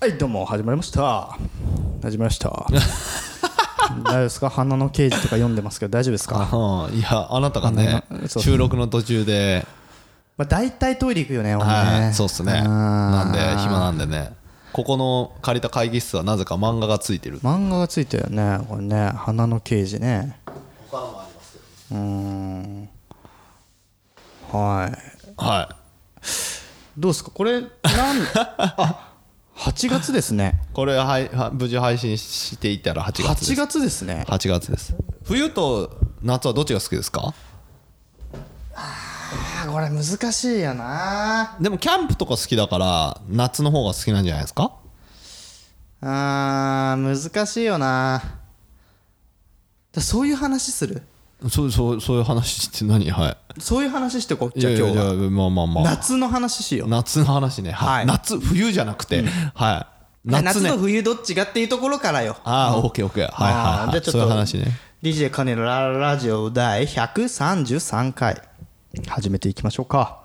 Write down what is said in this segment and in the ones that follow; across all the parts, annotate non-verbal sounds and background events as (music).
はいどうも始まりました。始まりました。(laughs) 大丈夫ですか？花の刑事とか読んでますけど大丈夫ですか？うんいやあなたがね収録の途中で。まあ大体トイレ行くよね俺はねいそうっすね。なんで暇なんでね。ここの借りた会議室はなぜか漫画がついてる。漫画がついてるよねこれね。花の刑事ね。うーん。はい。はどうですか？これなん (laughs) あ8月ですね。い (laughs) これはいは無事配信していったら8月です。8月ですね。8月です。冬と夏はどっちが好きですか？あーこれ難しいよな。でもキャンプとか好きだから夏の方が好きなんじゃないですか？あー難しいよな。だそういう話する？そうそうそういう話って何？はそういう話してこういいやいやじゃあ今日はまあまあまあ。夏の話しよう。夏の話ね、はい。はい。夏冬じゃなくて、はい。夏夏冬どっちがっていうところからよ。ああオッケーオッケー。はいはいはい。そうあーじゃあちょっという話ね。DJ カネのララジオ第133回。始めていきましょうか。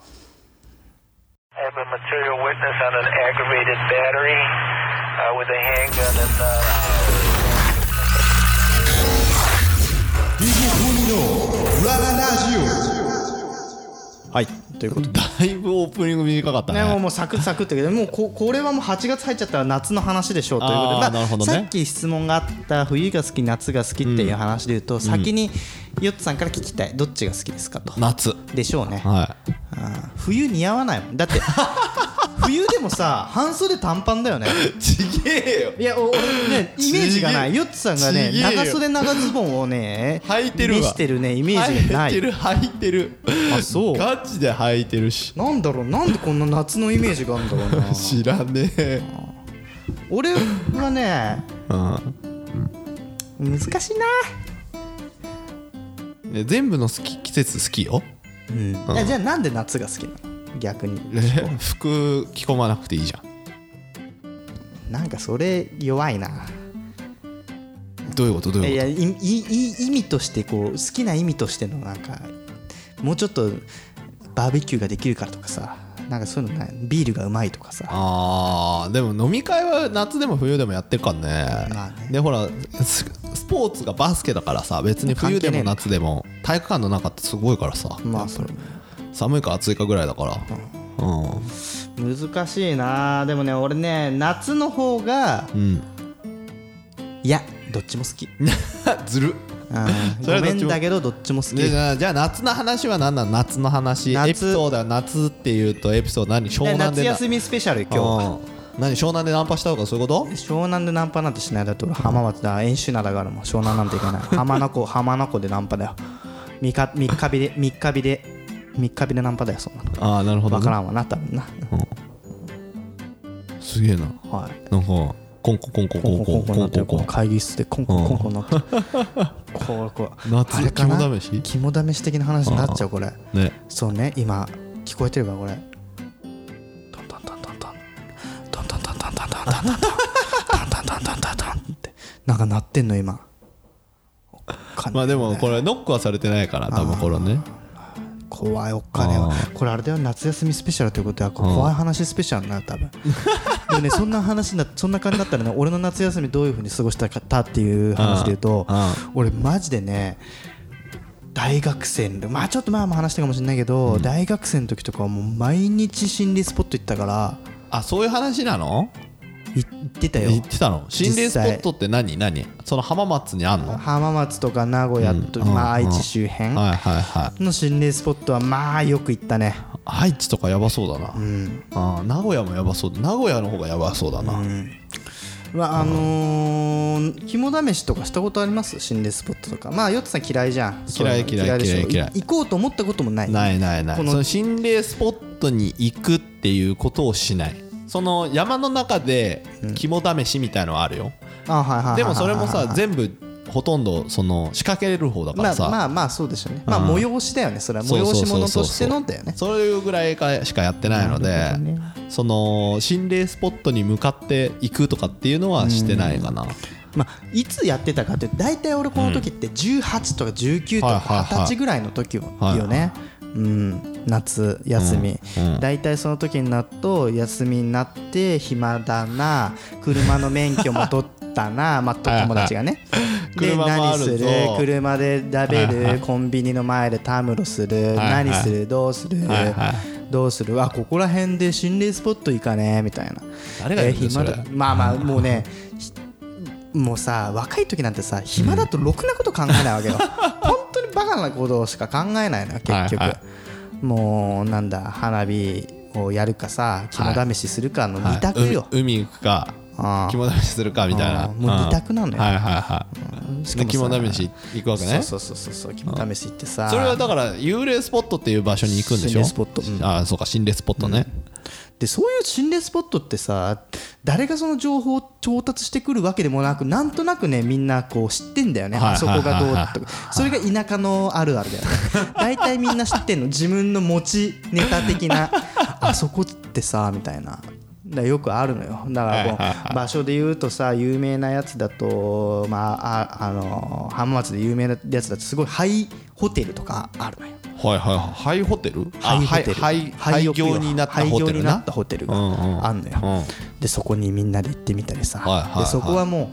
I have a material witness on an aggravated battery uh, with a handgun and. Uh, ラララジはい。ということでだいぶオープニング短かったね。ね、もうもうサクッサクッってけどもうここれはもう8月入っちゃったら夏の話でしょうということであーまあなるほどね。さっき質問があった冬が好き夏が好きっていう話で言うと、先にヨッツさんから聞きたいどっちが好きですかと夏でしょうね、はあー冬似合わないもん。だって冬でもさ半袖短パンだよね。いちげえよ。いやお俺ねイメージがない。ヨッツさんがね長袖長ズボンをね履いてるわ。見してるねイメージがない。履いてる履いてる。あそう。ガチで履いてるし。なんだろうなんでこんな夏のイメージがあるんだろうな。知らねえ。俺はねうん。難しいな。ね全部の好き季節好きよ。うん。えじゃあなんで夏が好きなの？逆に。え (laughs) 服着込まなくていいじゃん。なんかそれ弱いな。どういうこと？どういうこいやいいい意味としてこう好きな意味としてのなんかもうちょっとバーベキューができるからとかさなんかそういうのない？ビールがうまいとかさ。とあーでも飲み会は夏でも冬でもやってるからね,、まあね。でほらススポーツがバスケだからさ別に冬でも夏でも体育館の中ってすごいからさ。まあそれ寒いか暑いかぐらいだから。うん。難しいな。でもね俺ね夏の方がうん。いやどっちも好き。(laughs) ずる。うん。(laughs) ごめんだけどどっちも好き。でじゃあじゃあ夏の話は何なの夏の話。夏。エピソードは夏っていうとエピソード何？湘で南でな。夏休みスペシャル今日。何？湘南でナンパしたとかそういうこと？湘南でナンパなんてしないだと俺浜松だ。演習なだからもう湘南なんていかない。浜名湖浜名湖でナンパだよ。3日三日日で三日日で三日日でナンパだよそんなのああなるほどね。分からんわな多分な。すげえな。はい。なんかコンココンココンコンコンコンコ。ン会議室でコンコンコンコンなってる。こ (laughs) れこれ夏肝試し？肝試し的な話になっちゃうこれ。ね。そうね今聞こえてるかこれ。トントントントントントントントントントントントントントントントントントンってなんか鳴ってんの今まあでもこれノックはされてないから多分これね怖いおっかねは。あこれあれだよ夏休みスペシャルということは怖い話スペシャルな多分。(laughs) でもねそんな話なそんな感じだったらね俺の夏休みどういうふうに過ごしたかっていう話で言うとあ俺マジでね大学生のまあちょっと前も話したかもしれないけど、大学生の時とかはもう毎日心理スポット行ったからあそういう話なの？い行ってたよ。言ってたの？心霊スポットって何？何？その浜松にあんの？はい浜松とか名古屋と、うんまあ、うん。愛知周辺の心霊スポットはまあよく行ったね。愛知とかやばそうだな。うん。あー名古屋もやばそう。名古屋の方がやばそうだな。まああのー、肝試しとかしたことあります？心霊スポットとか。まあヨッツさん嫌いじゃん。嫌い嫌いでしょ？嫌い嫌い。行こうと思ったこともない？ないないない。この心霊スポットに行くっていうことをしないその山の中で肝試しみたいのはあるよ、でもそれもさ全部ほとんどその仕掛けれる方だかまあらさ、まあまあそうでしょうね。まあうん催しだよね。それは催し物としてのだよね。そういうぐらいかしかやってないのでね。その心霊スポットに向かっていくとかっていうのはしてないかな、まあ、いつやってたかって大体俺この時って18とか19とかはいはいはい20歳ぐらいの時よねうん、夏休み、うんうん。大体その時になると休みになって暇だな車の免許も取ったな (laughs) まあ友達がね。(laughs) で何する？車で食べるコンビニの前でたむろするはいはい。何する？どうする？はいはい。どうする？あここら辺で心霊スポット行かね？みたいな。誰が暇だまあまあ (laughs) もうねひもうさ若い時なんてさ暇だとろくなこと考えないわけよバカなことしか考えないのよ結局、はい。はもうなんだ花火をやるかさ肝試しするかの二択よ、はい。海海行くか肝試しするかみたいな。もう二択なのよ。はいはいはい。しかでもさ肝試し行くわけね。そうそうそうそう肝試し行ってさ。それはだから幽霊スポットっていう場所に行くんでしょ？心霊スポット。うん。ああそうか心霊スポットねでそういう心霊スポットってさ誰がその情報を調達してくるわけでもなくなんとなくねみんなこう知ってんだよね、はいあそこがどうとか。それが田舎のあるあるだよね。大体みんな知ってんの。自分の持ちネタ的な (laughs) あそこってさみたいな。だよくあるのよ。だからこう場所で言うとさ有名なやつだとまあああの浜松で有名なやつだとすごいハイホテルとかあるのよはいはい。はいハイホテル？あハイホテル。廃廃業になったホテ廃業ルなになったホテルがうんうんあん。のよ、うんでそこにみんなで行ってみたりさ、はいはいはい。でそこはも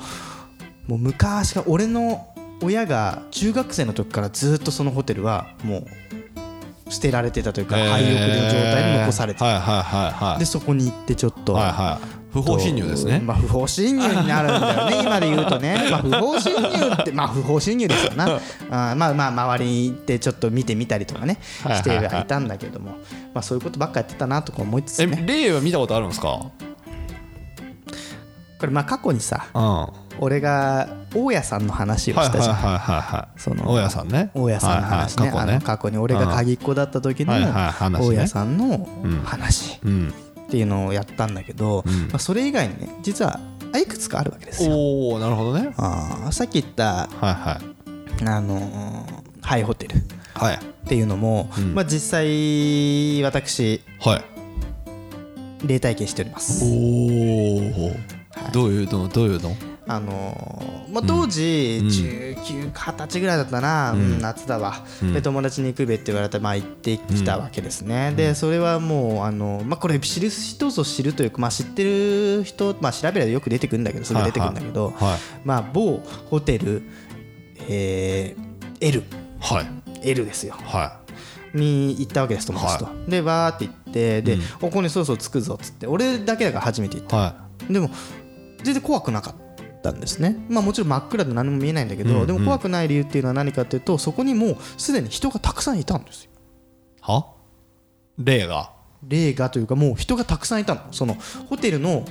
うもう昔から俺の親が中学生の時からずっとそのホテルはもう捨てられてたというかえー廃屋の状態に残されてた、はいはいはいはい。でそこに行ってちょっと、はいはい不法侵入ですね。まあ、不法侵入になるんだよね。(laughs) 今で言うとね、まあ、不法侵入ってまあ不法侵入ですよな。あーまあまあ周りに行ってちょっと見てみたりとかねしてはいたんだけども。まあそういうことばっかやってたなとか思いつつえね例は見たことあるんですか？これまあ過去にさうん。は俺が大家さんの話をしたじゃん、はいはいはいその大家さんね。大家さんの話ね,、はいはい過去ね。あの過去に俺が鍵っ子だった時の大家さんの話。うんっていうのをやったんだけど、ん。まあ、それ以外にね実はいくつかあるわけですよ。おおなるほどね。あーさっき言った、はいはい。あのーハイホテルっはい。ていうのも、ん。まあ、実際私はい。霊体験しております。おおどういうのどういうの？あのーまあ、当時、19、20歳ぐらいだったな、うん。夏だわ、で友達に行くべって言われて、まあ、行ってきたわけですね、でそれはもう、あのまあ、これ知る人ぞ知るというか、まあ、知ってる人、まあ、調べればよく出てくるんだけどすぐ出てくるんだけど、はい。まあ、某ホテル、えー、L, はい。L ですよ。はに行ったわけです友達と、はでわーって行ってで、おここにそろそろ着くぞっつって俺だけだから初めて行った。でも全然怖くなかったんですね、まあ、もちろん真っ暗で何も見えないんだけど、うんうん。でも怖くない理由っていうのは何かっていうとそこにもうすでに人がたくさんいたんですよ。いは？霊が？霊がというかもう人がたくさんいたの。そのホテルの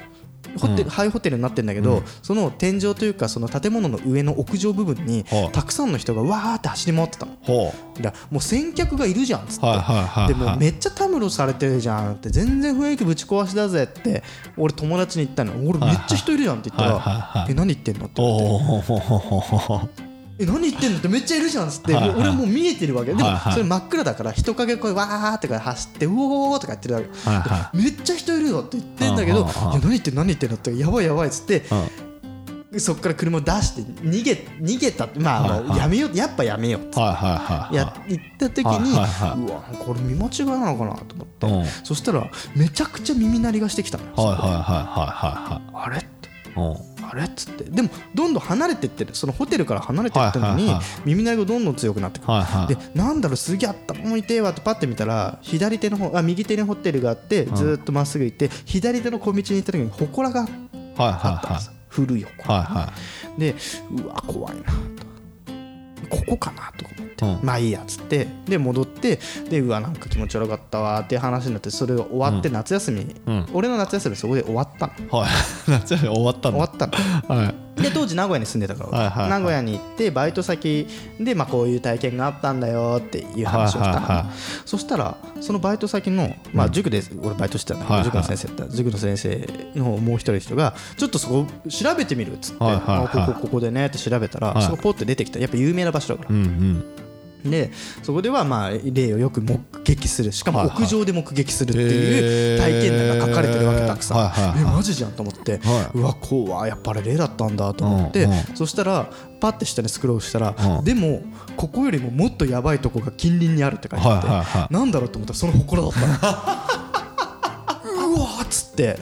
ホテル、ハイホテルになってるんだけど、その天井というかその建物の上の屋上部分にはあたくさんの人がわーって走り回ってたの。ほだもう先客がいるじゃんっつって、はいはいでもうめっちゃたむろされてるじゃんって全然雰囲気ぶち壊しだぜって俺友達に言ったの。俺めっちゃ人いるじゃんって言ったら、はいはいはいえ何言ってんのってう言われてえ何言ってんの？ってめっちゃいるじゃんっつって、はいはい。もう俺もう見えてるわけ。でもそれ真っ暗だから人影こうわーってか走ってうおーとかやってるわけ、はいはめっちゃ人いるよって言ってんだけど、いや何言ってんの何言ってんの？ってやばいやばいっつって、そっから車を出して逃げ逃げた。ってまあはいやめようやっぱやめようって。はいはいはいや行った時に、はいはいはい。うわこれ見間違いなのかなと思って、うん。そしたらめちゃくちゃ耳鳴りがしてきたの。よ、はいはいはいはいあれってあれっつって。でもどんどん離れてってる。そのホテルから離れてってるのに、耳鳴りがどんどん強くなってくる、でなんだろうすげえあったもういてえわってパッて見たら左手の方あ右手にホテルがあってずーっとまっすぐ行って左手の小道に行った時に祠がはいあったんですよ。古い祠、はいはでうわ怖いなと。ここかなとか思って、う。ん。まあいいやっつって。で戻ってでうわなんか気持ち悪かったわっていう話になってそれが終わって夏休み、うん。俺の夏休みそこで終わったの。いはい。(laughs) 夏休み終わったの。終わったの。はい。で当時名古屋に住んでたから、名古屋に行ってバイト先で、まあ、こういう体験があったんだよっていう話をしたの、はそしたらそのバイト先の、まあ、塾で俺バイトしてたん塾の先生だった。塾の先生のもう一人の人がちょっとそこ調べてみるっつって、ここここでねって調べたら、はい。そこポッて出てきた。やっぱ有名な場所だから、うんうんでそこではまあ霊をよく目撃する。しかも屋上で目撃するっていう体験談が書かれてるわけたくさ。ん、えマジじゃんと思って、はい。うわ怖い。やっぱり霊だったんだと思って、そしたらパッて下にスクロールしたら、うん。でもここよりももっとやばいとこが近隣にあるって書いてあって、なんだろうと思ったらその祠だったの。(laughs) うわーっつって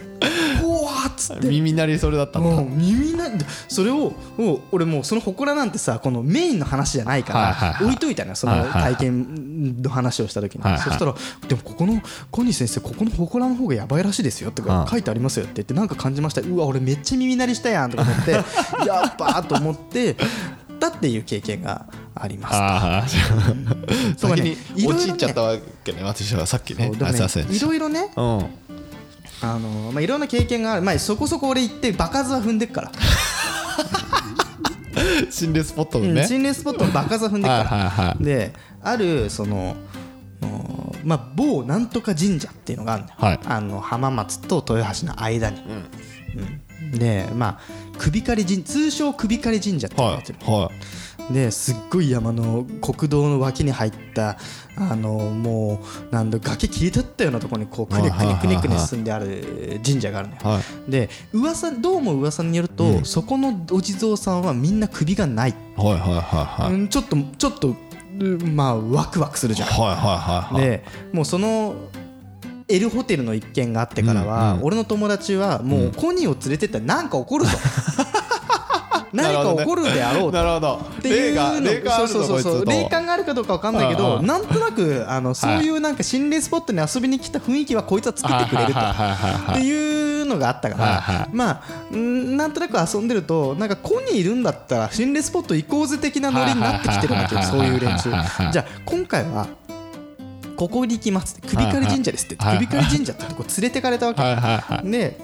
つって。耳鳴りそれだったんだ耳なそれをもう俺もうその祠なんてさこのメインの話じゃないから、置いといたのよその体験の話をした時に、そしたらでもここの小西先生ここの祠の方がやばいらしいですよってかうん。書いてありますよって言ってなんか感じました。うわ俺めっちゃ耳鳴りしたやんとか思って (laughs) やっばーと思ってだっていう経験がありますああ (laughs) そう先ねに陥っちゃったわけね私はさっきね。いろいろねうんあの、まあ、いろんな経験がある、まあ、そこそこ俺行って場数は踏んでっから、(laughs) 心霊スポットのうんね心霊スポットの場数は踏んでっから、はいはいはい。であるそのおまあ、某なんとか神社っていうのがあるんだよ、はい。あの浜松と豊橋の間に、うん。でまあ首狩神通称首狩神社って言わはれてる、い。はですっごい山の国道の脇に入ったあのもうなんだ崖切り立ったようなところにこうくねくねくねくね進んである神社があるのよ、いはい。で噂どうも噂によると、そこのお地蔵さんはみんな首がない、はいはいはいはい。うんちょっとちょっとうんまあワクワクするじゃん、はいはいはいはい。でもうその L ホテルの一件があってからは、うんうん俺の友達はもうコニーを連れてったら何か起こるぞ何か起こるであろうと。なるほど。っていうの。そうそうそう霊感があるかどうかわかんないけどなんとなくあのそういうなんか心霊スポットに遊びに来た雰囲気はこいつは作ってくれると。っていうのがあったから。まあんなんとなく遊んでるとなんかコニーいるんだったら心霊スポット行こうぜ的なノリになってきてるわけよはいそういう連中。じゃあ今回はここに行きますって首狩神社ですって首狩神社ってとこ連れてかれたわけ。で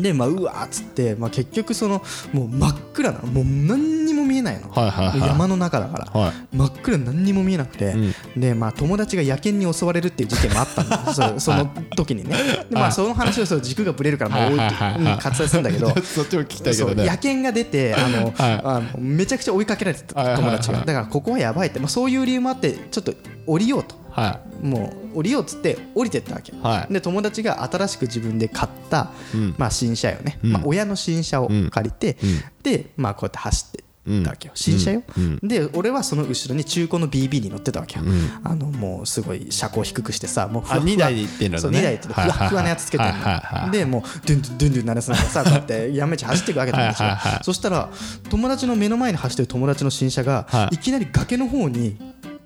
でまあうわーっつって、まあ、結局そのもう真っ暗なのもう何にも見えないの、はいはいはい。山の中だから、はい。真っ暗何にも見えなくて、でまあ友達が野犬に襲われるっていう事件もあったんだ (laughs) そその時にね。でまあその話をすると軸がぶれるからもうはい割愛するんだけど。(laughs) そっちも聞きたいけそうどね野犬が出てあの、あのめちゃくちゃ追いかけられてた友達が。だからここはやばいって、まあ、そういう理由もあってちょっと降りようとはもう降りようっつって降りてったわけ、はい。で友達が新しく自分で買った、うん。まあ、新車よね、うん。まあ、親の新車を借りて、うん。で、まあ、こうやって走ってったわけよ、新車よ、うん。で俺はその後ろに中古の BB に乗ってたわけよ、ん。あのもうすごい車高低くしてさもうふわふわ。あ二台で行ってんだね。そう2台ってふわふわなやつつけてるの。でもうドゥンドゥンドゥンドゥン鳴らすながらさこうやってやめちゃ走っていくわけなんですよはいはいはい。そしたら友達の目の前に走ってる友達の新車が、はい。い、きなり崖の方に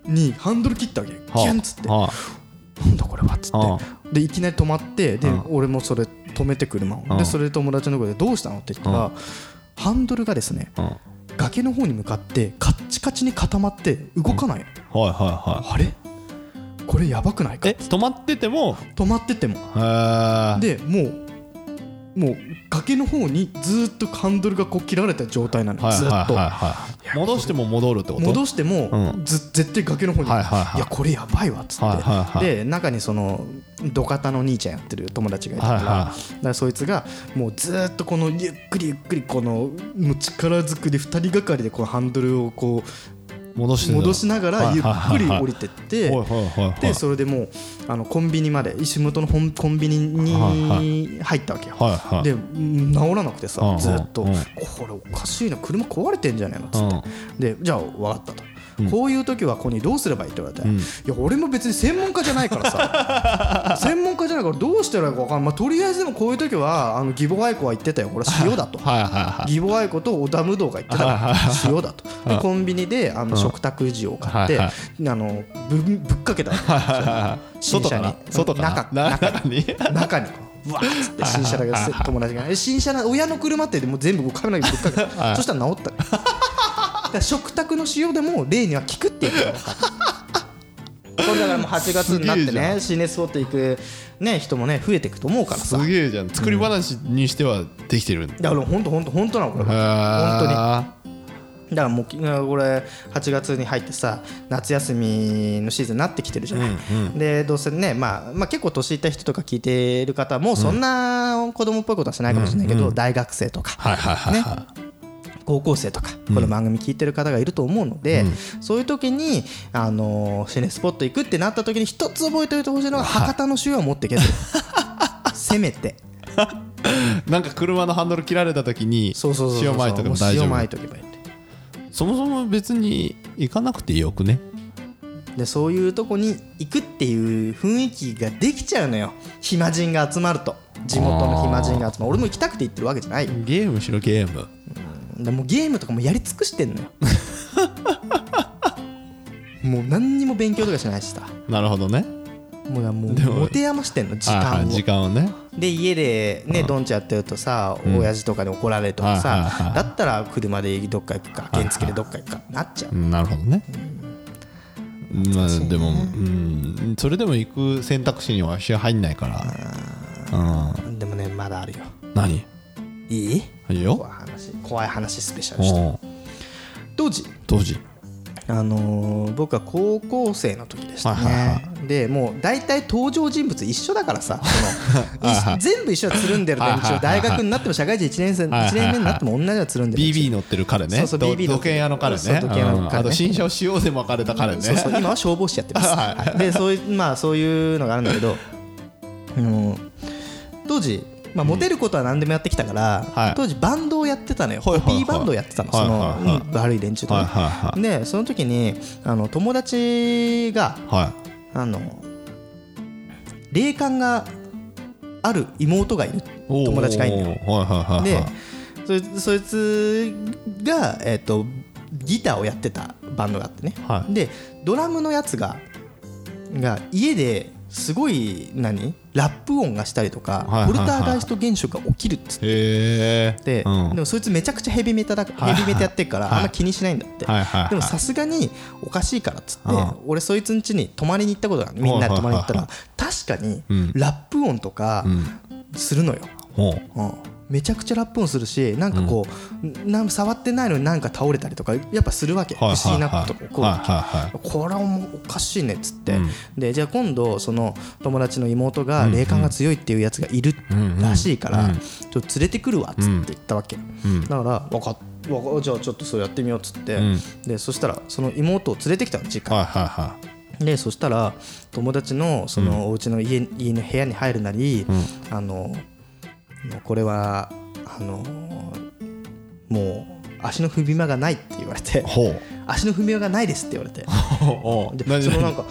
にハンドル切ったわけよギャンっつって、はなんだこれはっつって。あ。でいきなり止まってでうん俺もそれ止めて車をうん。でそれで友達の声でどうしたの？って言ったらハンドルがですねうん崖の方に向かってカッチカチに固まって動かないの。はいはあれ？これやばくないかいえ止まってても？止まってても。でもうもう崖の方にずーっとハンドルがこう切られた状態なのはいはいはいずっと。はい戻しても戻るってこと？戻してもうん。ず絶対崖の方に。はいはいはい。いやこれやばいわっつはいはいはい。ってで中にその土方の兄ちゃんやってる友達がいたからはいはい。だからそいつがもうずーっとこのゆっくりゆっくりこの力ずくで2人がかりでこのハンドルをこ戻し戻しながらゆっくり降りててってでそれでもうあのコンビニまで石本の本コンビニはいに入ったわけよ。でうん治らなくてさうんずっとうんこれおかしいな車壊れてんじゃねえのっつって。でじゃあ分かったと。こういう時はここにどうすればいいって言われて、いや俺も別に専門家じゃないからさ。(laughs) 専門家じゃないからどうしたらいいか分かんない、まあ、とりあえずでもこういう時はあの義母愛子は言ってたよ。これは塩だと。義母愛子と織田無道が言ってたから塩だと。でコンビニであの食卓時を買ってあのぶぶっかけたわけ。新車に。外かな？中に。中に？わっつって新車だけど友達が。え新車な親の車ってもう全部カメラにぶっかけた。そしたら治ったから食卓の塩でも例には効くっていうことが分かった。これだからもう8月になってねシネスポット行くね人もね増えていくと思うからさ。すげえじゃん。作り話にしてはできてるんだいや本当本当本当なのこれへ本当に。ーだからもうきこれ8月に入ってさ夏休みのシーズンになってきてるじゃない、でどうせね、まあ、まあ結構年いった人とか聞いてる方もそんな子供っぽいことはしないかもしれないけど、大学生とか、はいはいはいね。は高校生とかこの番組聞いてる方がいると思うので、そういう時にあのシネスポット行くってなった時に一つ覚えておいてほしいのが博多の塩は持ってけと (laughs) せめて。(laughs) なんか車のハンドル切られた時に塩まいとけば大丈塩まい夫とけばいいそもそも別に行かなくてよくね。でそういうとこに行くっていう雰囲気ができちゃうのよ。暇人が集まると。地元の暇人が集まる。俺も行きたくて行ってるわけじゃないよ。ゲームしろゲームでもうゲームとかもやり尽くしてんのよ。(laughs) もう何にも勉強とかしないしさ。なるほどね。もうもうでも持て余してんの時間を。時間をね。で家でねドンチやってるとさ親父とかに怒られるとかさはいだったら車でどっか行くか原付でどっか行くかなっちゃう。うんなるほどね。まあでもうん。それでも行く選択肢には入んないから。うん。でもねまだあるよ。何？いい？いい怖いよ話怖い話スペシャルしておう当時。当時。あのー僕は高校生の時でしたはいはいはねでもう大体登場人物一緒だからさその (laughs) はいはい。い全部一緒はつるんでるはいはいは大学になっても社会人1年生はいはいはい。1年目になっても同じはつるんでる。BB 乗ってる彼ね。そうそうど BB 乗ってる土建屋の彼ね。その彼ね。うん。あと新車を塩で巻かれた彼ね。そうそう今は消防士やってます、はいでそういうまあそういうのがあるんだけど、あの当時、まあ、モテることは何でもやってきたから、はい。当時バンドをやってたのよ、はいはいはい。P バンドをやってたの、はいその、悪い連中とね、はいはいはい。でその時にあの友達がはあの霊感がある妹がいる。友達がいるのよ。でそいつが、えっとギターをやってたバンドがあってね、はい。でドラムのやつがが家ですごい何？ラップ音がしたりとか、はいはいはい。ポルターガイスト現象が起きるっつって。でもそいつめちゃくちゃヘビメタだヘはい。ビメタやってるからはい。あんま気にしないんだって、でもさすがにおかしいからっつってうん。俺そいつん家に泊まりに行ったことがみんなで泊まりに行ったはいら確かにうん。ラップ音とかするのよ、うん、めちゃくちゃラップ音するしなんかこう、なん。触ってないのになんか倒れたりとかやっぱするわけ、はい不思議なことこるわけ、はいはいはい。これはおかしいねっつって、うん。でじゃあ今度その友達の妹が霊感が強いっていうやつがいるらしいから、ちょっと連れてくるわっつって言ったわけ、だから分かっわかじゃあちょっとそれやってみようっつって、ん。でそしたらその妹を連れてきたの実家。にはいはいはでそしたら友達のそのお家の家家の部屋に入るなり、あのもうこれはあのもう足の踏み間がないって言われて。足の踏み間がないですって言われて。(laughs) で何そのなんか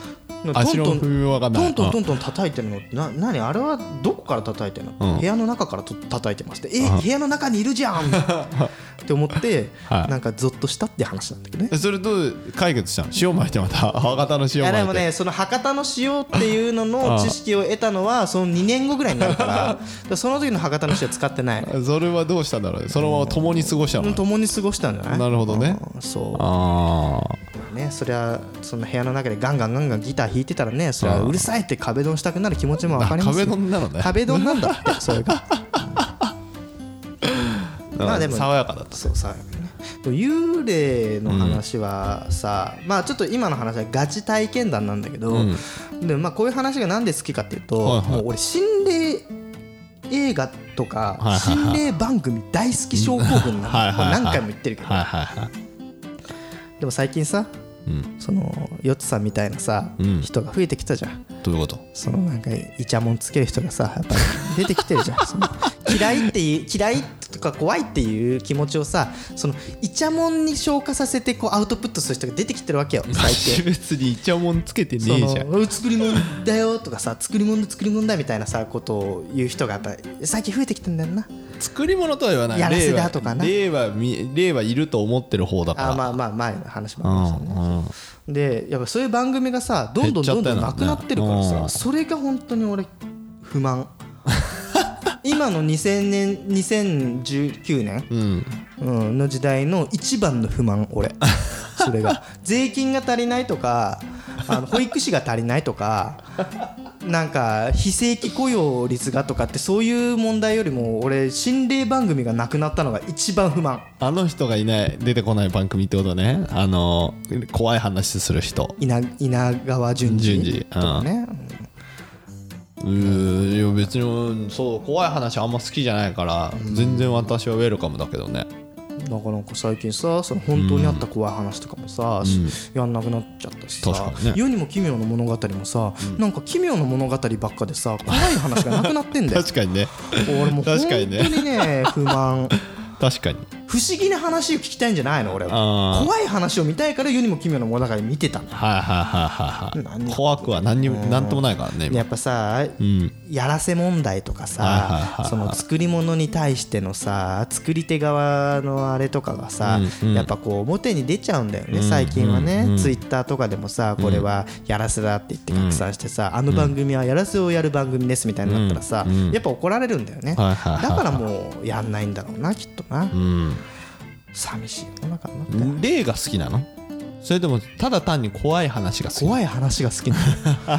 足の踏み間がない。トントントントン叩いてるのってな何？あれはどこから叩いてるの、うん。部屋の中からと叩いてますって。え部屋の中にいるじゃん！(laughs) って思って、はい。なんかゾッとしたって話なんだけどね。えそれどう解決したの？塩巻いてまた？(laughs) 博多の塩いやで巻いてもねその博多の塩っていうのの知識を得たのはその2年後ぐらいになるから。(laughs) その時の博多の塩は使ってない。のそれはどうしたんだろうね。そのまま共に過ごしたの共に過ごしたんじゃない？なるほどね。うんそあうねそりゃその部屋の中でガンガンガンガンギター弾いてたらねそれはうるさいって壁ドンしたくなる気持ちも分かりますよ。壁ドンなのね。壁ドンなんだ。(laughs) ってそれがあまあでも爽やかだったそうさでも幽霊の話はさ、まあちょっと今の話はガチ体験談なんだけど、でもまあこういう話がなんで好きかっていうと、はいはい。もう俺心霊映画とか心霊番組大好き症候群なの何回も言ってるけど、はいはいはい。でも最近さうんそのヨッツさんみたいなさ、うん。人が増えてきたじゃん。どういうこと？そのなんかイチャモンつける人がさやっぱり (laughs) 出てきてるじゃん。嫌いっていう嫌いとか怖いっていう気持ちをさそのイチャモンに消化させてこうアウトプットする人が出てきてるわけよ (laughs) 最私近。別にイチャモンつけてねそえじゃん。の作り物だよとかさ作り物だ作り物だみたいなさことを言う人がやっぱり最近増えてきてんだよな作り物とは言わない。やらせだとかな。霊はみ霊はいると思ってる方だ。からあまあまあ前の話もありましたね。うん。うん。でやっぱそういう番組がさどんどんどんどんなくなってるから減っちゃったよねさそれが本当に俺不満。(laughs) 今の2000年2019年うん。うんの時代の一番の不満俺。それが。(laughs) 税金が足りないとかあの保育士が足りないとかなんか非正規雇用率がとかってそういう問題よりも俺心霊番組がなくなったのが一番不満。あの人がいない出てこない番組ってことね。あの怖い話する人。稲稲川淳淳二二とかね、うーいや別にそう怖い話あんま好きじゃないから全然私はウェルカムだけどねなん。かなんか最近さその本当にあった怖い話とかもさ、やんなくなっちゃったしさね。世にも奇妙な物語もさ、なんか奇妙な物語ばっかでさ怖い話がなくなってんだよ。(laughs) 確かにね。俺もう本当にね。不満。(laughs) 確かに不思議な話を聞きたいんじゃないの俺は。怖い話を見たいから世にも奇妙な物語見てたんだはいはいはいはい何はい。怖くは何にも何ともないからね今。やっぱさ、うん。やらせ問題とかさその作り物に対してのさ作り手側のあれとかがさ、うんうん。やっぱこう表に出ちゃうんだよね最近はね、ツイッターとかでもさこれはやらせだって言って拡散してさ、あの番組はやらせをやる番組ですみたいになったらさ、やっぱ怒られるんだよね、だからもうやんないんだろうなきっとな、うん寂しい。世の中になったよ霊が好きなの？それでもただ単に怖い話が好き怖い話が好きなの。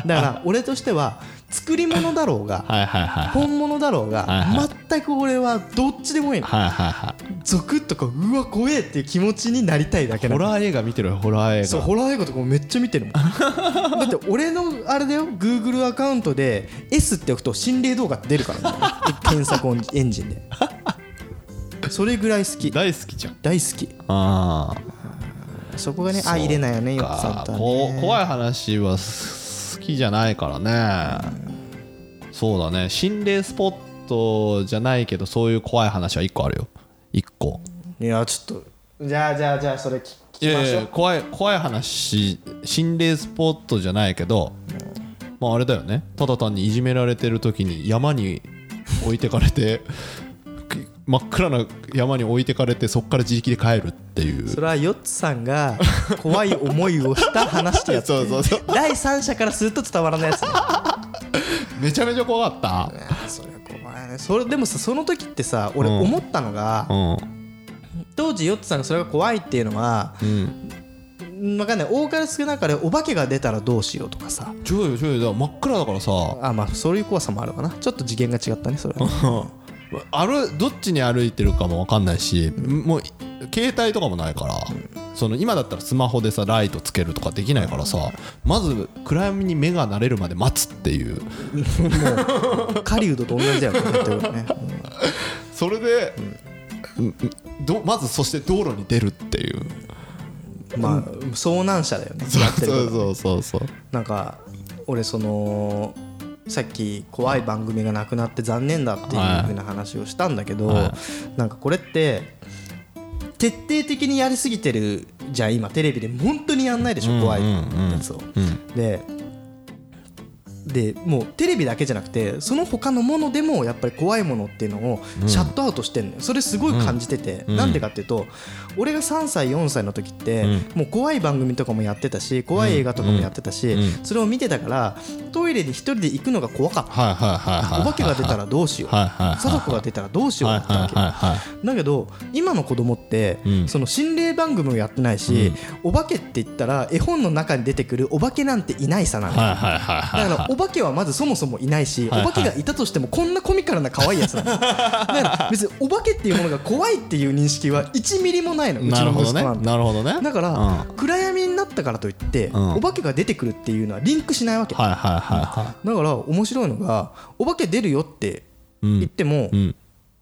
(laughs) だから俺としては作り物だろうがはいはいはいはい。本物だろうはいがは全く俺はどっちでもいいの。はいはいはい。ゾクッとかうわ怖えっていう気持ちになりたいだけなの。ホラー映画見てるよホラー映画。そうホラー映画とかもめっちゃ見てるもん。(laughs) だって俺のあれだよ。Google アカウントで S って置くと心霊動画って出るからね。(laughs) 検索エンジンでそれぐらい好き。大好きじゃん。大好き。ああそこがねあ入れないよねよくさんと怖い話は好きじゃないからね。そうだね。心霊スポットじゃないけどそういう怖い話は1個あるよ。1個。いやちょっとじゃあじゃあじゃあそれ聞きましょう。や怖い怖い話心霊スポットじゃないけどまああれだよね。ただ単にいじめられてる時に山に置いてかれて真っ暗な山に置いてかれてそこから自力で帰るっていう。それはヨッツさんが怖い思いをした話ってやつ。(laughs) そうそうそう。第三者からすると伝わらないやつ。ねめちゃめちゃ怖かった。それ怖いね。それでもさその時ってさ俺うん。思ったのが、うん。当時ヨッツさんがそれが怖いっていうのはうん。分かんない。多かれ少なかれお化けが出たらどうしようとかさ。ちょいよちょい。真っ暗だからさ。あまあそういう怖さもあるかな。ちょっと次元が違ったねそれは (laughs) 歩どっちに歩いてるかも分かんないしもう携帯とかもないからその今だったらスマホでさライトつけるとかできないからさまず暗闇に目が慣れるまで待つっていう。狩人と同じだよねね。(laughs) それで、うんどまずそして道路に出るっていう。うんまあ遭難者だよねそうやってることそうそうそう。なんか俺そのさっき怖い番組がなくなって残念だっていう風な話をしたんだけど、はい。なんかこれって徹底的にやりすぎてるじゃあ今テレビで。本当にやんないでしょ、うん怖いうん。うんやつを。うん。ででもうテレビだけじゃなくてその他のものでもやっぱり怖いものっていうのをシャットアウトしてんのよ。それすごい感じてて、うん。なんでかっていうと俺が3歳4歳の時って、うん。もう怖い番組とかもやってたし怖い映画とかもやってたし、うん。それを見てたからトイレに一人で行くのが怖かった、お化けが出たらどうしよう、貞子が出たらどうしようはいだったわけ、だけど今の子供って、うんその心霊番組もやってないし、お化けって言ったら絵本の中に出てくるお化けなんていないさなのだからお化けはまずそもそもいないし、お化けがいたとしてもこんなコミカルな可愛いやつなの (laughs) だから別にお化けっていうものが怖いっていう認識は1ミリもないのうちのなるほどね。息子なん。てなるほどね。だから、うん。暗闇になったからといって、ん。お化けが出てくるっていうのはリンクしないわけ、はいはいはいはだから面白いのがお化け出るよって言っても、いうん。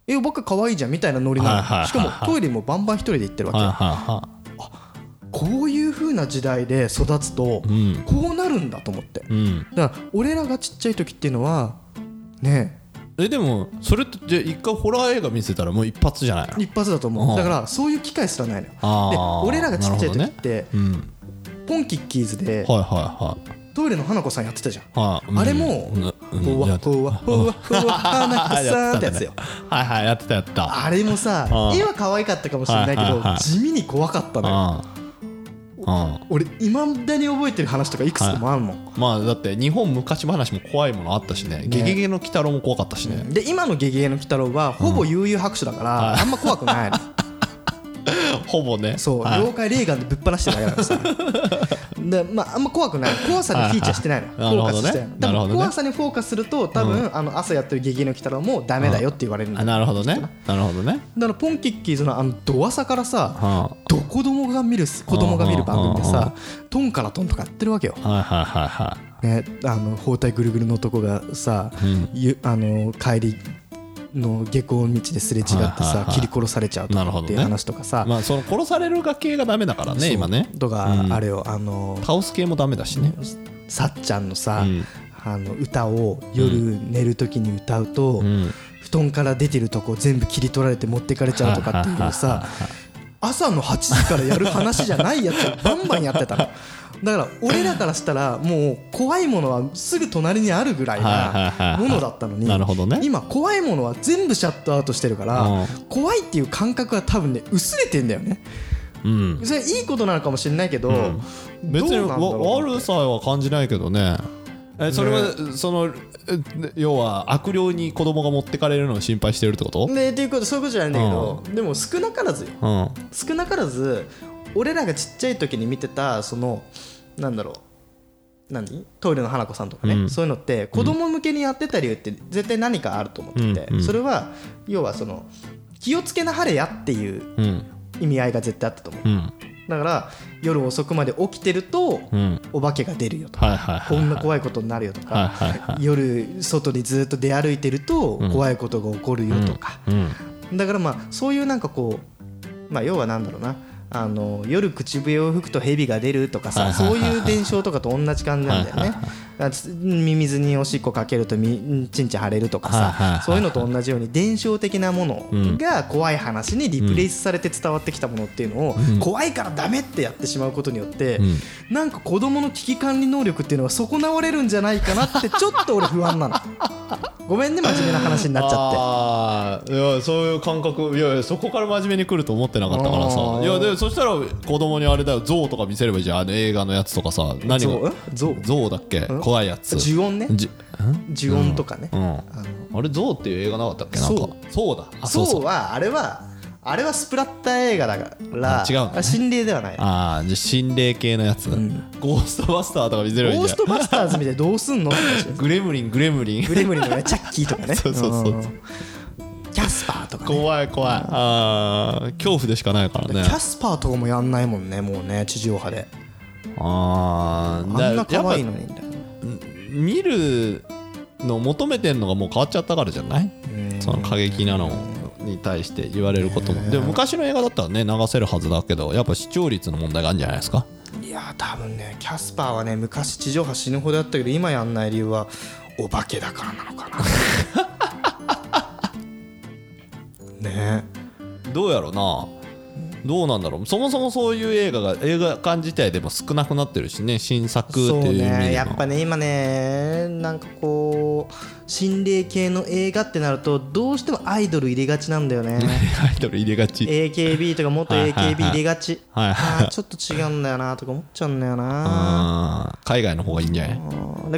えお化け可愛いじゃんみたいなノリなの、はいはいはいはい。しかもトイレもバンバン一人で行ってるわけ、はいはいはこういう風な時代で育つと、ん。こうなるんだと思って、いうん。だから俺らがちっちゃい時っていうのはねえ。でもそれってじゃあ一回ホラー映画見せたらもう一発じゃないの？一発だと思う、うん。だからそういう機会すらないのよ。あでー俺らがちっちゃい時って、うん。ポンキッキーズではいはいトイレの花子さんやってたじゃん、はいはいあれもうん。ほわほわほわほわ花子さんってやつよ。(laughs) はいはいやってたやってた。あれもさうん。今可愛かったかもしれないけどはいはいはい。地味に怖かったのよ。うんうん俺いまだに覚えてる話とかいくつもあるもん、まあだって日本昔話も怖いものあったしね「ゲゲゲの鬼太郎」も怖かったしね。で今の「ゲゲゲの鬼太郎」はほぼ悠々白書だから、あんま怖くないの。(laughs) ほぼね。そう、はい。妖怪レーガンでぶっ放してるだけだからさ。(laughs) で、まあ、あんま怖くない。怖さにフィーチャーしてないの、(laughs) フォーカスして。な怖さにフォーカスすると多分、あの朝やってる「ゲゲゲの鬼太郎」もダメだよって言われるんだあなるほどね。なるほどね。だからポンキッキーズのあのドアサからさはどこどもが見る子供が見る番組でうんうん。さトンからトンとかやってるわけよ。はいはいはいはい。ね、あの包帯ぐるぐるの男がさ、ゆあの帰りの下校道ですれ違ってさ切り殺されちゃうとかっていう話とかさ。まあその殺されるが系がダメだからね今ね。とかあれよあの倒す系もダメだしね。さっちゃんのさうん。あの歌を夜寝る時に歌うとうん。布団から出てるとこ全部切り取られて持ってかれちゃうとかっていうさ朝の8時からやる話じゃないやつをバンバンやってたの。だから俺らからしたらもう怖いものはすぐ隣にあるぐらいないものだったのになるほどね。今怖いものは全部シャットアウトしてるからうん。怖いっていう感覚は多分ね薄れてんだよね。うん。それいいことなのかもしれないけどうなんだろうわ悪さは感じないけどねえそれはそのえ要は悪霊に子供が持ってかれるのを心配してるってこと？ねっていうことそういうことじゃないんだけどでも少なからずよ。うん。少なからず俺らがちっちゃい時に見てたそのなんだろう何？トイレの花子さんとかね、うん。そういうのって子供向けにやってた理由って絶対何かあると思ってて、うん。うん。それは要はその気をつけなはれやっていううん。意味合いが絶対あったと思う。うんだから夜遅くまで起きてると、うん。お化けが出るよと。か、こんな怖いことになるよとか、夜外にずっと出歩いてるとん。怖いことが起こるよとか、うん。だからまあそういうなんかこうまあ要はなんだろうな。あの夜口笛を吹くと蛇が出るとかはいさそういう伝承とかと同じ感じなんだよね。ミミズにおしっこかけるとみちんちん腫れるとかさそういうのと同じように伝承的なものが怖い話にリプレイスされて伝わってきたものっていうのを怖いからダメってやってしまうことによってん。なんか子供の危機管理能力っていうのが損なわれるんじゃないかなってちょっと俺不安なの。ごめんね真面目な話になっちゃって。ああいやそういう感覚いやいやそこから真面目に来ると思ってなかったからさ。いやでそしたら子供にあれだよ象とか見せればいいじゃん。あの映画のやつとかさ。何象が象象だっけ？怖いやつ。呪音ね。じ呪音とかね。うん。あれ象っていう映画なかったっけ？なんか。そうだ。あそうそうはあれはあれはスプラッター映画だからあ違う。ねあ心霊ではない。ああじゃあ心霊系のやつ、ゴーストバスターとか見せればいいじゃんゴーストバスターズ見てどうすんのグレムリングレムリン。グレムリンのねチャッキーとかね。(laughs) そうそうそうキャスパーとかね。怖い怖い。あー恐怖でしかないからキねャスパーとかもやんないもんねもうね地上波で。あーあんな可愛いのにみたいな。ぱ見るの求めてんのがもう変わっちゃったからじゃない？その過激なのに対して言われることも。でも昔の映画だったらね流せるはずだけどやっぱ視聴率の問題があるんじゃないですか？いやー多分ねキャスパーはね昔地上波死ぬほどやったけど今やんない理由はお化けだからなのかな。(laughs) ね。どうやろうなどうなんだろう。そもそもそういう映画が映画館自体でも少なくなってるしね。新作っていう意味でも。ね。やっぱね今ねなんかこう心霊系の映画ってなるとどうしてもアイドル入れがちなんだよね。(laughs) アイドル入れがち。AKB とか元 AKB 入れがち。はいはいちょっと違うんだよなとか思っちゃうんだよな。海外の方がいいんじゃない？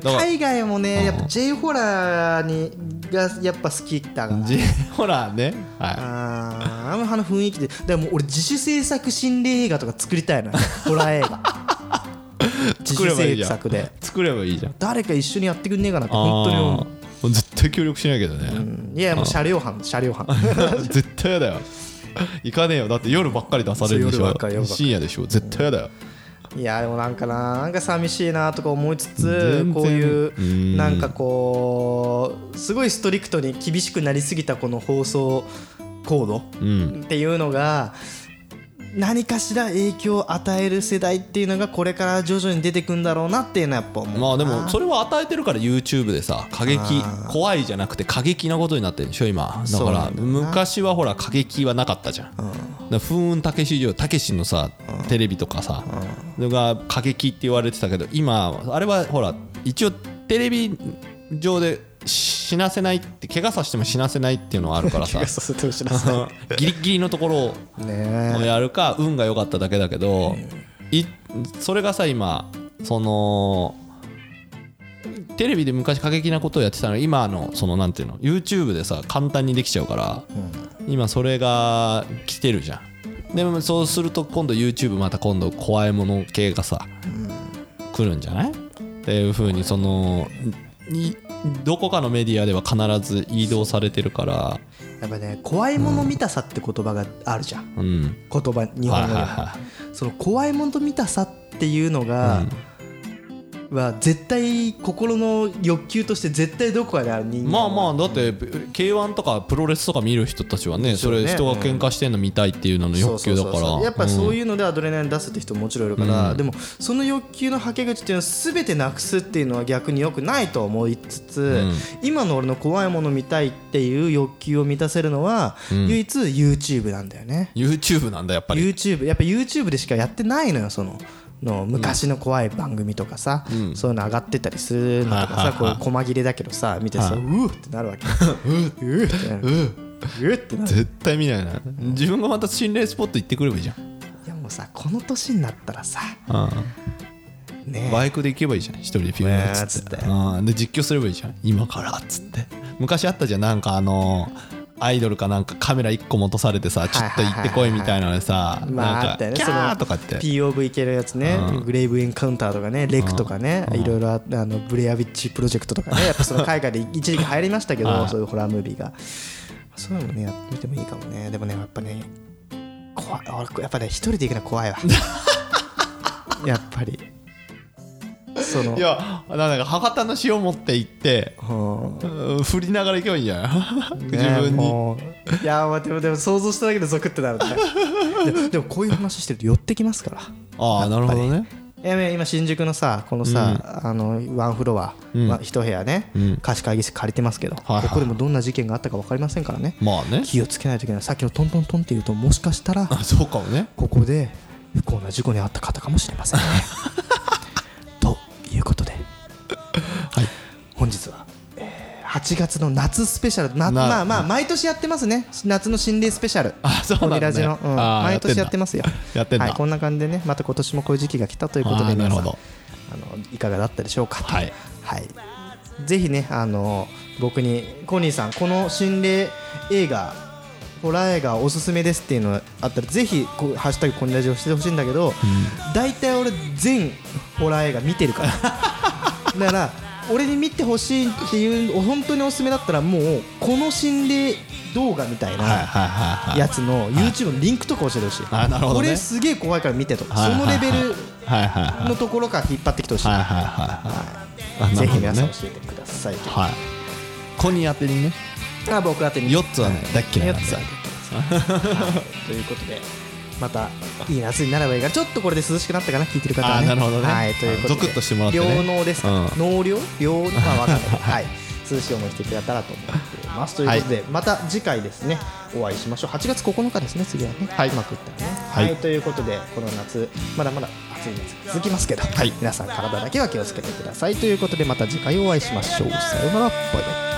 海外もねやっぱ J ホラーにがやっぱ好きだから。J ホラーね。はあーあのあの雰囲気で。でも俺自主制作心霊映画とか作りたいのよ。ホラー映画。い (laughs) 自主制作で。作ればいいじゃん。誰か一緒にやってくんねえかなって本当に思う。あー絶対協力しないけどね、いやもう車両班車両班。(laughs) 絶対やだよ。行かねえよ。だって夜ばっかり出されるでしょ。深夜でしょ。絶対やだよ。いやでもなんかななんか寂しいなとか思いつつこういううん。なんかこうすごいストリクトに厳しくなりすぎたこの放送コードうん。っていうのが何かしら影響を与える世代っていうのがこれから徐々に出てくんだろうなっていうのはやっぱ思う。まあでもなそれを与えてるから YouTube でさ過激怖いじゃなくて過激なことになってるでしょ今。だから昔はほら過激はなかったじゃん。だから風雲たけし城たけしのさテレビとかさのが過激って言われてたけど今あれはほら一応テレビ上で死なせないって怪我させても死なせないっていうのはあるからさ。ギリギリのところをやるか運が良かっただけだけどいそれがさ今そのテレビで昔過激なことをやってたのが今のそのなんていうの YouTube でさ簡単にできちゃうから今それが来てるじゃん。でもそうすると今度 YouTube また今度怖いもの系がさ来るんじゃない？っていうふうにそのにどこかのメディアでは必ず移動されてるから。やっぱね怖いもの見たさって言葉があるじゃん。うん。言葉日はい本語では。いはその怖いもの見たさっていうのが、は絶対心の欲求として絶対どこかである人間まあまあだって K1 とかプロレスとか見る人たちはねそれね。人が喧嘩してんの見たいっていうのの欲求だから。やっぱそうういうのでアドレナリン出すって人ももちろんいるから、でもその欲求のはけ口っていうのは全てなくすっていうのは逆に良くないと思いつつ、今の俺の怖いもの見たいっていう欲求を満たせるのは、唯一 YouTube なんだよね。ん YouTube なんだやっぱり。YouTube やっぱ YouTube でしかやってないのよそのの昔の怖い番組とかさ、そういうの上がってたりするのとかさ、こう細切れだけどさ見てさ、うーってなるわけ。(laughs) うーってなる。うーってなる。絶対見ないな。自分がまた心霊スポット行ってくればいいじゃん。いやもうさこの年になったらさね。バイクで行けばいいじゃん。一人でピューッつって。で実況すればいいじゃん。今からっつって。昔あったじゃん。なんかあのアイドルかなんかカメラ1個戻されてさちょっと行ってこいみたいなのでさまああなんかキったよね。そのャーとかって。POV 系のやつね、グレイブエンカウンターとかねレクとかね、いろいろああのブレアウィッチプロジェクトとかね。(laughs) やっぱその海外で一時期流行りましたけどそういうホラームービーが。そういうのもねやってみてもいいかもね。でもねやっぱね怖い。俺やっぱね一人で行くのは怖いわ。(laughs) やっぱりその。いやなんか博多の塩持って行ってうん。うん振りながら行けばいいんじゃない自ね分に。いやーでもでも想像しただけでゾクってなるね。ででもこういう話してると寄ってきますから。ああなるほどね。いや今新宿のさこのさ、あのワンフロア、まあ一部屋ね、貸し会議室借りてますけど、はいはいここでもどんな事件があったか分かりませんからね。まあね。気をつけないといけない。さっきのトントントンっていうともしかしたらあそうかもね。ここで不幸な事故に遭った方かもしれませんね (laughs) 本日は、えー8月の夏スペシャル。まあまあ毎年やってますね。夏の心霊スペシャル。あそうなんだね。コニラジの、うん。毎年やってますよ。やってんだ。はい、こんな感じでねまた今年もこういう時期が来たということあで皆さんあのいかがだったでしょうかと。はい、はい、ぜひねあの僕にコニーさんこの心霊映画ホラー映画おすすめですっていうのあったらぜひこうハッシュタグコニラジをしてほしいんだけど、大体俺全ホラー映画見てるから。(laughs) だから俺に見てほしいっていう本当におすすめだったらもうこの心霊動画みたいなやつの YouTube のリンクとか教えてほしい、あなるほどね。これすげえ怖いから見てとか、そのレベルのところから引っ張ってきてほしい、ぜひ皆さん教えてください。はい。コニー当てにね。あ僕宛てに。4つはね大っ嫌いなんで四つ (laughs) はということでまたいい夏になればいいからちょっとこれで涼しくなったかな聞いてる方はね。なるほどね。はいということで。ゾクッとしてもらってね。療農ですか、うん。農療療まあわかんない。はい涼しい思いしてくれたらと思っています。ということで、また次回ですね。お会いしましょう。8月9日ですね次はね、うまくいったらね。はい。はい、ということでこの夏まだまだ暑い夏が続きますけど、皆さん体だけは気をつけてください。ということでまた次回お会いしましょう。さようなら。バイバイ